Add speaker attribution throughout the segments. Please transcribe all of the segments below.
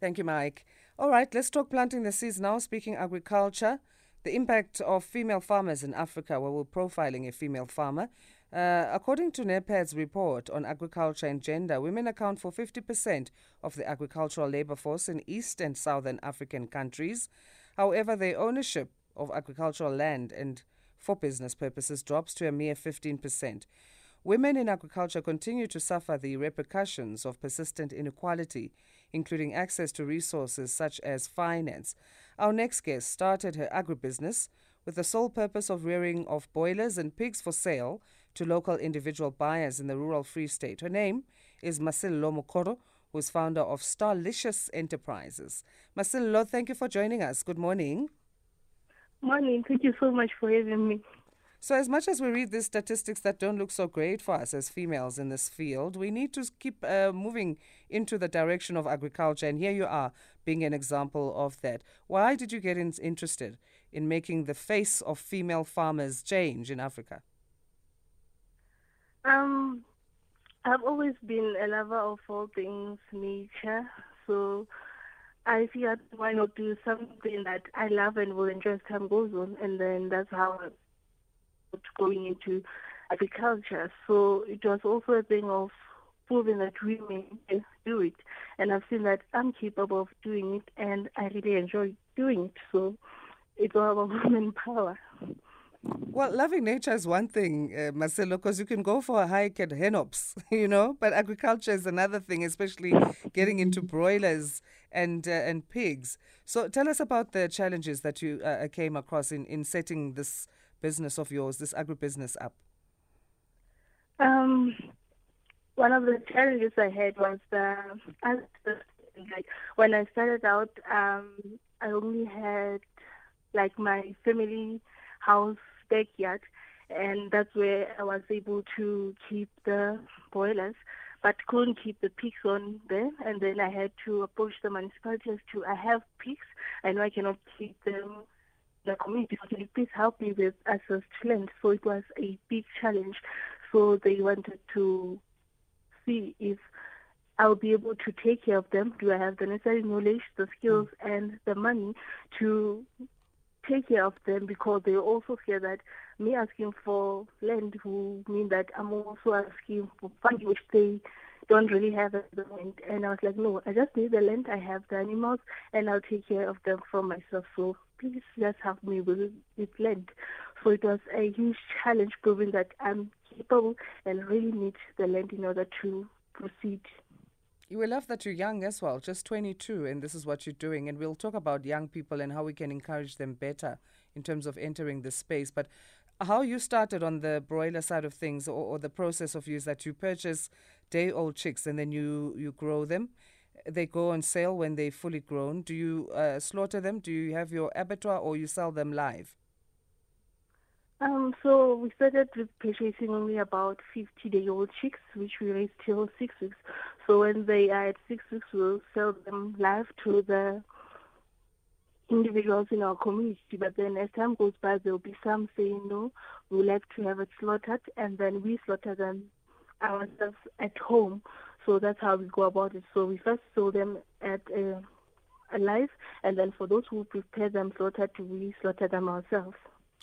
Speaker 1: Thank you, Mike. All right, let's talk planting the seeds now. Speaking agriculture, the impact of female farmers in Africa. Well, we're profiling a female farmer. Uh, according to NEPAD's report on agriculture and gender, women account for 50% of the agricultural labor force in East and Southern African countries. However, their ownership of agricultural land and for business purposes drops to a mere 15%. Women in agriculture continue to suffer the repercussions of persistent inequality, including access to resources such as finance. Our next guest started her agribusiness with the sole purpose of rearing of broilers and pigs for sale to local individual buyers in the rural Free State. Her name is Masello Mokhoro, who is founder of Starlicious Enterprises. Masello, thank you for joining us. Good morning.
Speaker 2: Morning. Thank you so much for having me.
Speaker 1: So, as much as we read these statistics that don't look so great for us as females in this field, we need to keep uh, moving into the direction of agriculture. And here you are being an example of that. Why did you get in- interested in making the face of female farmers change in Africa?
Speaker 2: Um, I've always been a lover of all things nature, so I figured why not do something that I love and will enjoy as time goes on, and then that's how going into agriculture. So it was also a thing of proving that women can do it, and I've seen that I'm capable of doing it, and I really enjoy doing it. So it's all about women power.
Speaker 1: Well, loving nature is one thing, uh, Masello, because you can go for a hike at Hennops, you know, but agriculture is another thing, especially getting into broilers and uh, and pigs. So tell us about the challenges that you uh, came across in, in setting this business of yours, this agribusiness up.
Speaker 2: Um, one of the challenges I had was the, like when I started out, um, I only had like my family house backyard, and that's where I was able to keep the broilers, but couldn't keep the pigs on there. And then I had to approach the municipalities to, I have pigs, I know I cannot keep them the community. You please help me with access to land? So it was a big challenge. So they wanted to see if I'll be able to take care of them. Do I have the necessary knowledge, the skills, mm. and the money to take care of them because they also fear that me asking for land will mean that I'm also asking for funding which they don't really have at the moment. And I was like, no, I just need the land. I have the animals, and I'll take care of them for myself. So please just help me with with land. So it was a huge challenge proving that I'm capable and really need the land in order to proceed.
Speaker 1: We love that you're young as well, just 22, and this is what you're doing. And we'll talk about young people and how we can encourage them better in terms of entering this space. But how you started on the broiler side of things, or, or the process of use that you purchase day old chicks and then you, you grow them. They go on sale when they're fully grown. Do you uh, slaughter them? Do you have your abattoir or you sell them live?
Speaker 2: Um, so we started with purchasing only about 50 day old chicks, which we raise till six weeks. So when they are at six weeks, we'll sell them live to the individuals in our community. But then as time goes by, there'll be some saying no, we like to have it slaughtered, and then we slaughter them ourselves at home. So that's how we go about it. So we first sell them at uh, alive, and then for those who prepare them slaughtered, we slaughter them ourselves.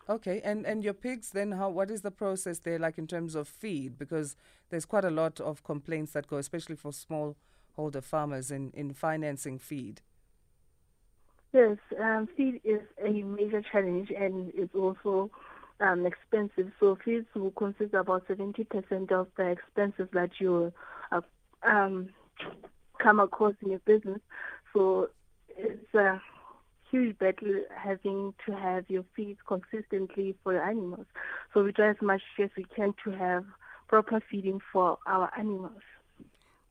Speaker 1: Okay, and and your pigs then how what is the process there like in terms of feed because there's quite a lot of complaints that go especially for smallholder farmers in in financing feed.
Speaker 2: Yes, um, feed is a major challenge and it's also um, expensive. So feeds will consist about 70% of the expenses that you um, come across in your business. So it's a huge battle having to have your feed consistently for your animals. So we try as much as we can to have proper feeding for our animals.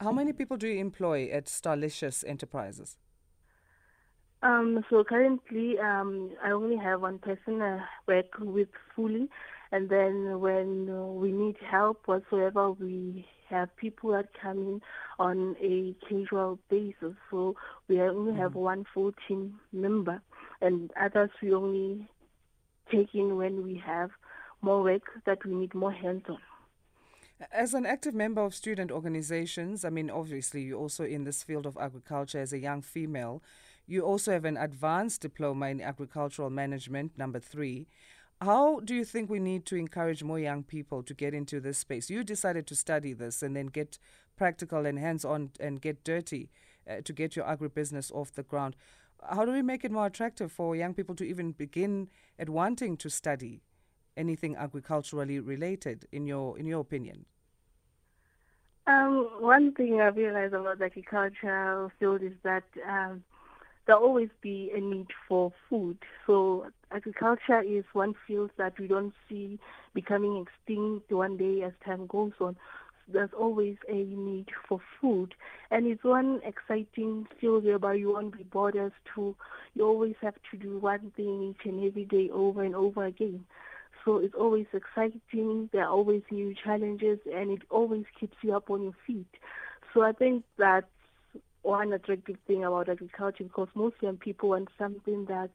Speaker 1: How many people do you employ at Starlicious Enterprises?
Speaker 2: Um, so currently, um, I only have one person I work with fully, and then when uh, we need help whatsoever, we have people that come in on a casual basis. So we only mm-hmm. have one full team member, and others we only take in when we have more work that we need more hands on.
Speaker 1: As an active member of student organizations, I mean, obviously, you're also in this field of agriculture as a young female. You also have an advanced diploma in agricultural management, number three. How do you think we need to encourage more young people to get into this space? You decided to study this and then get practical and hands on and get dirty uh, to get your agribusiness off the ground. How do we make it more attractive for young people to even begin at wanting to study anything agriculturally related, in your in your opinion?
Speaker 2: Um, one thing I realize about the agricultural field is that um, there'll always be a need for food. So agriculture is one field that we don't see becoming extinct one day as time goes on. There's always a need for food, and it's one exciting field whereby you won't be bored as to you always have to do one thing each and every day over and over again. So it's always exciting. There are always new challenges, and it always keeps you up on your feet. So I think that's one attractive thing about agriculture because most young people want something that's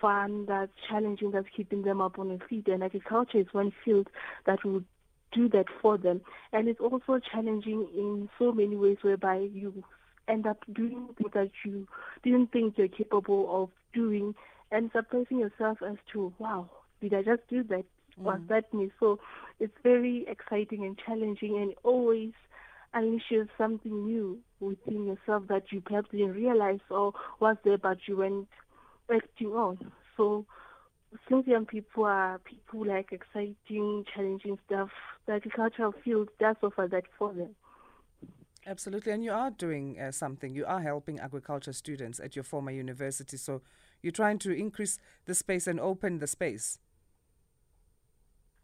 Speaker 2: fun, that's challenging, that's keeping them up on their feet. And agriculture is one field that will do that for them. And it's also challenging in so many ways whereby you end up doing things that you didn't think you're capable of doing and surprising yourself as to, wow, did I just do that? Was mm. that me? So it's very exciting and challenging and always unleashes something new within yourself that you perhaps didn't realize or was there but you went acting on. So since young people are people like exciting, challenging stuff, the agricultural field does offer that for them.
Speaker 1: Absolutely, and you are doing uh, something. You are helping agriculture students at your former university. So you're trying to increase the space and open the space.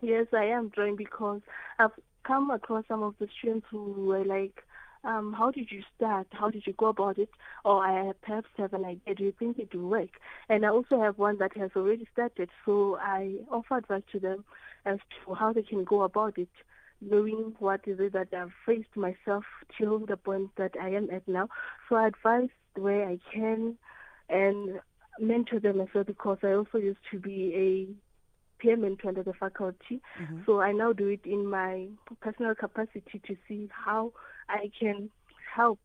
Speaker 2: Yes, I am trying because I've come across some of the students who were like, um, how did you start? How did you go about it? Or I perhaps have an idea. Do you think it will work? And I also have one that has already started. So I offer advice to them as to how they can go about it, knowing what is it that I've faced myself till the point that I am at now. So I advise where I can and mentor them as well because I also used to be a peer mentor under the faculty. Mm-hmm. So I now do it in my personal capacity to see how I can help.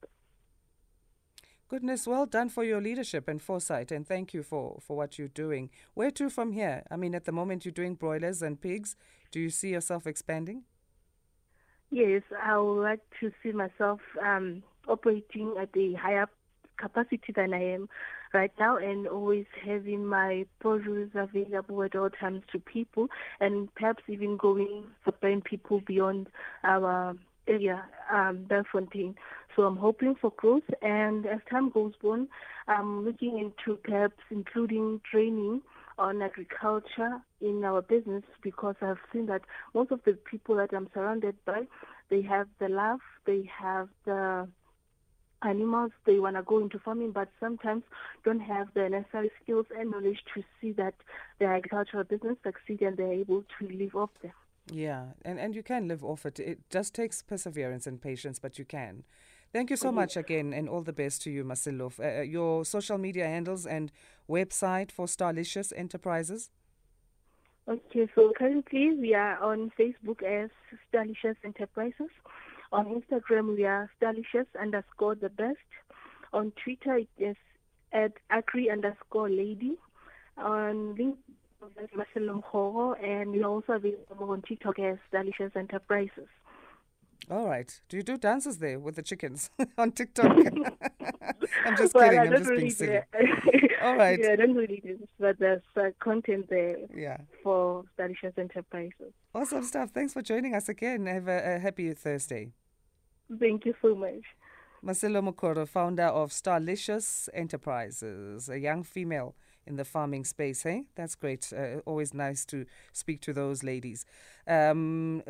Speaker 1: Goodness, well done for your leadership and foresight, and thank you for, for what you're doing. Where to from here? I mean, at the moment you're doing broilers and pigs. Do you see yourself expanding?
Speaker 2: Yes, I would like to see myself um, operating at a higher capacity than I am right now and always having my produce available at all times to people and perhaps even going supplying people beyond our area, um, Belfontein. So I'm hoping for growth and as time goes on, I'm looking into perhaps including training on agriculture in our business because I've seen that most of the people that I'm surrounded by, they have the love, they have the animals they want to go into farming but sometimes don't have the necessary skills and knowledge to see that their agricultural business succeed and they're able to live off them.
Speaker 1: Yeah and and you can live off it. It just takes perseverance and patience but you can. Thank you so much again and all the best to you Masello uh, uh, your social media handles and website for starlicious enterprises?
Speaker 2: Okay so currently we are on facebook as starlicious enterprises on Instagram, we are Starlicious underscore the best. On Twitter, it is at Agri underscore lady. On LinkedIn, Masello Mokhoro, and we're also available on TikTok as Starlicious Enterprises.
Speaker 1: All right. Do you do dances there with the chickens on TikTok? I'm just
Speaker 2: well,
Speaker 1: kidding. I'm
Speaker 2: just
Speaker 1: really
Speaker 2: being
Speaker 1: silly. All right.
Speaker 2: Yeah, I don't really do this, but there's uh, content there
Speaker 1: yeah.
Speaker 2: for Starlicious Enterprises.
Speaker 1: Awesome stuff. Thanks for joining us again. Have a, a happy Thursday.
Speaker 2: Thank you so much.
Speaker 1: Masello Mokhoro, founder of Starlicious Enterprises, a young female in the farming space. Hey, that's great. Uh, always nice to speak to those ladies. Um,